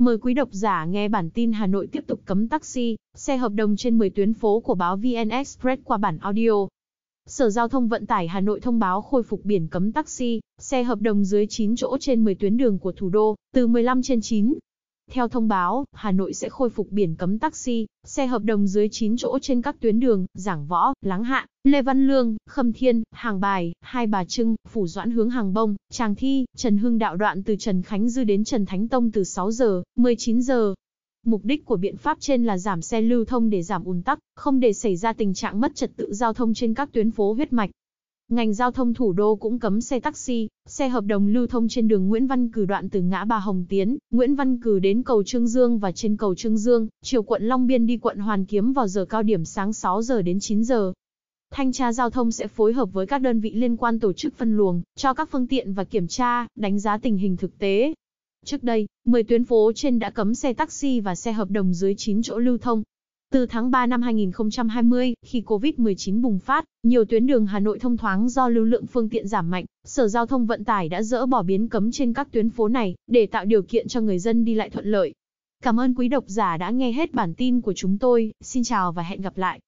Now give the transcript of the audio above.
Mời quý độc giả nghe bản tin Hà Nội tiếp tục cấm taxi, xe hợp đồng trên 10 tuyến phố của báo VN Express qua bản audio. Sở Giao thông Vận tải Hà Nội thông báo khôi phục biển cấm taxi, xe hợp đồng dưới 9 chỗ trên 10 tuyến đường của thủ đô, từ 15 trên 9. Theo thông báo, Hà Nội sẽ khôi phục biển cấm taxi, xe hợp đồng dưới 9 chỗ trên các tuyến đường, Giảng Võ, Láng Hạ, Lê Văn Lương, Khâm Thiên, Hàng Bài, Hai Bà Trưng, Phủ Doãn hướng Hàng Bông, Tràng Thi, Trần Hưng đạo đoạn từ Trần Khánh Dư đến Trần Thánh Tông từ 6 giờ, 19 giờ. Mục đích của biện pháp trên là giảm xe lưu thông để giảm ùn tắc, không để xảy ra tình trạng mất trật tự giao thông trên các tuyến phố huyết mạch. Ngành giao thông thủ đô cũng cấm xe taxi, xe hợp đồng lưu thông trên đường Nguyễn Văn Cử đoạn từ ngã Ba Hồng Tiến, Nguyễn Văn Cử đến cầu Trương Dương và trên cầu Trương Dương, chiều quận Long Biên đi quận Hoàn Kiếm vào giờ cao điểm sáng 6 giờ đến 9 giờ. Thanh tra giao thông sẽ phối hợp với các đơn vị liên quan tổ chức phân luồng, cho các phương tiện và kiểm tra, đánh giá tình hình thực tế. Trước đây, 10 tuyến phố trên đã cấm xe taxi và xe hợp đồng dưới 9 chỗ lưu thông. Từ tháng 3 năm 2020, khi Covid-19 bùng phát, nhiều tuyến đường Hà Nội thông thoáng do lưu lượng phương tiện giảm mạnh, Sở Giao thông Vận tải đã dỡ bỏ biến cấm trên các tuyến phố này, để tạo điều kiện cho người dân đi lại thuận lợi. Cảm ơn quý độc giả đã nghe hết bản tin của chúng tôi, xin chào và hẹn gặp lại.